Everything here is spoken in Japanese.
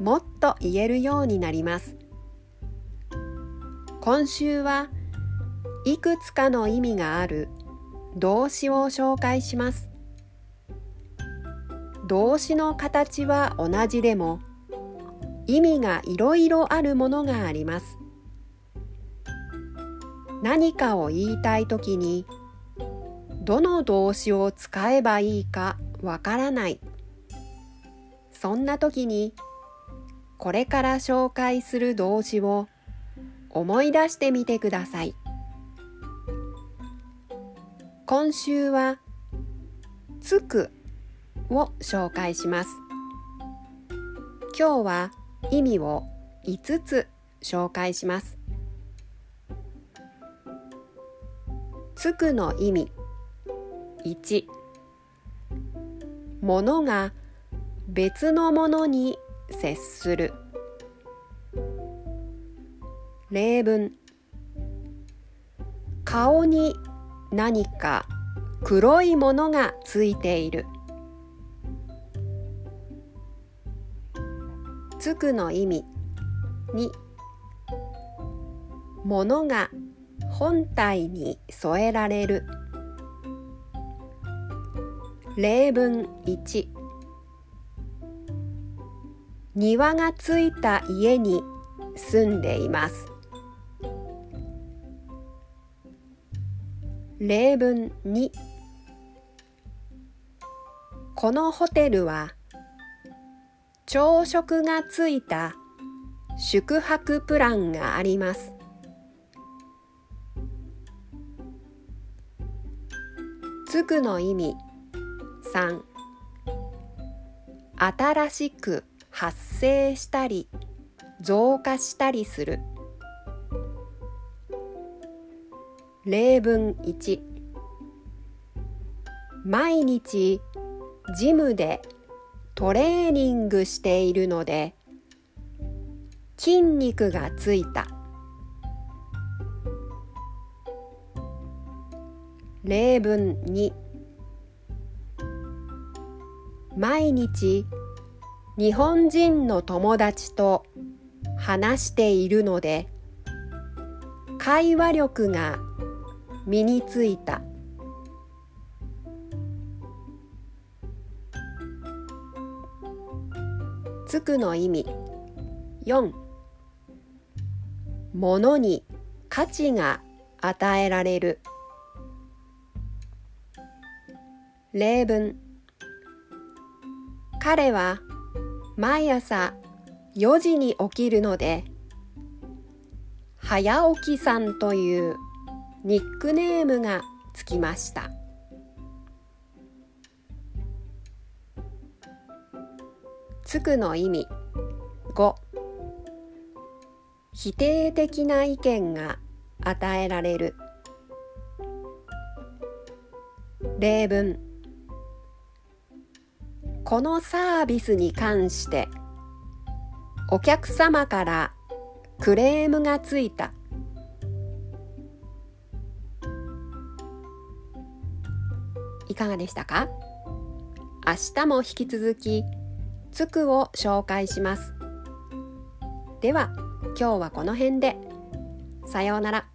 もっと言えるようになります。今週はいくつかの意味がある動詞を紹介します。動詞の形は同じでも意味がいろいろあるものがあります。何かを言いたいときにどの動詞を使えばいいかわからない。そんな時にこれから紹介する動詞を思い出してみてください。今週は「つく」を紹介します。今日は意味を5つ紹介します。つくの意味。1ものが別のものに接する。例文。顔に何か黒いものがついている。つくの意味。に。ものが本体に添えられる。例文1庭がついた家に住んでいます。例文2このホテルは朝食がついた宿泊プランがあります。つくの意味3新しく発生したり増加したりする。例文1毎日ジムでトレーニングしているので筋肉がついた。例文2毎日日本人の友達と話しているので会話力が身についた。つくの意味。4ものに価値が与えられる。例文。彼は毎朝4時に起きるので早起きさんというニックネームがつきました。つくの意味5否定的な意見が与えられる。例文。このサービスに関してお客様からクレームがついた。いかがでしたか？明日も引き続き「つく」を紹介します。では今日はこの辺で。さようなら。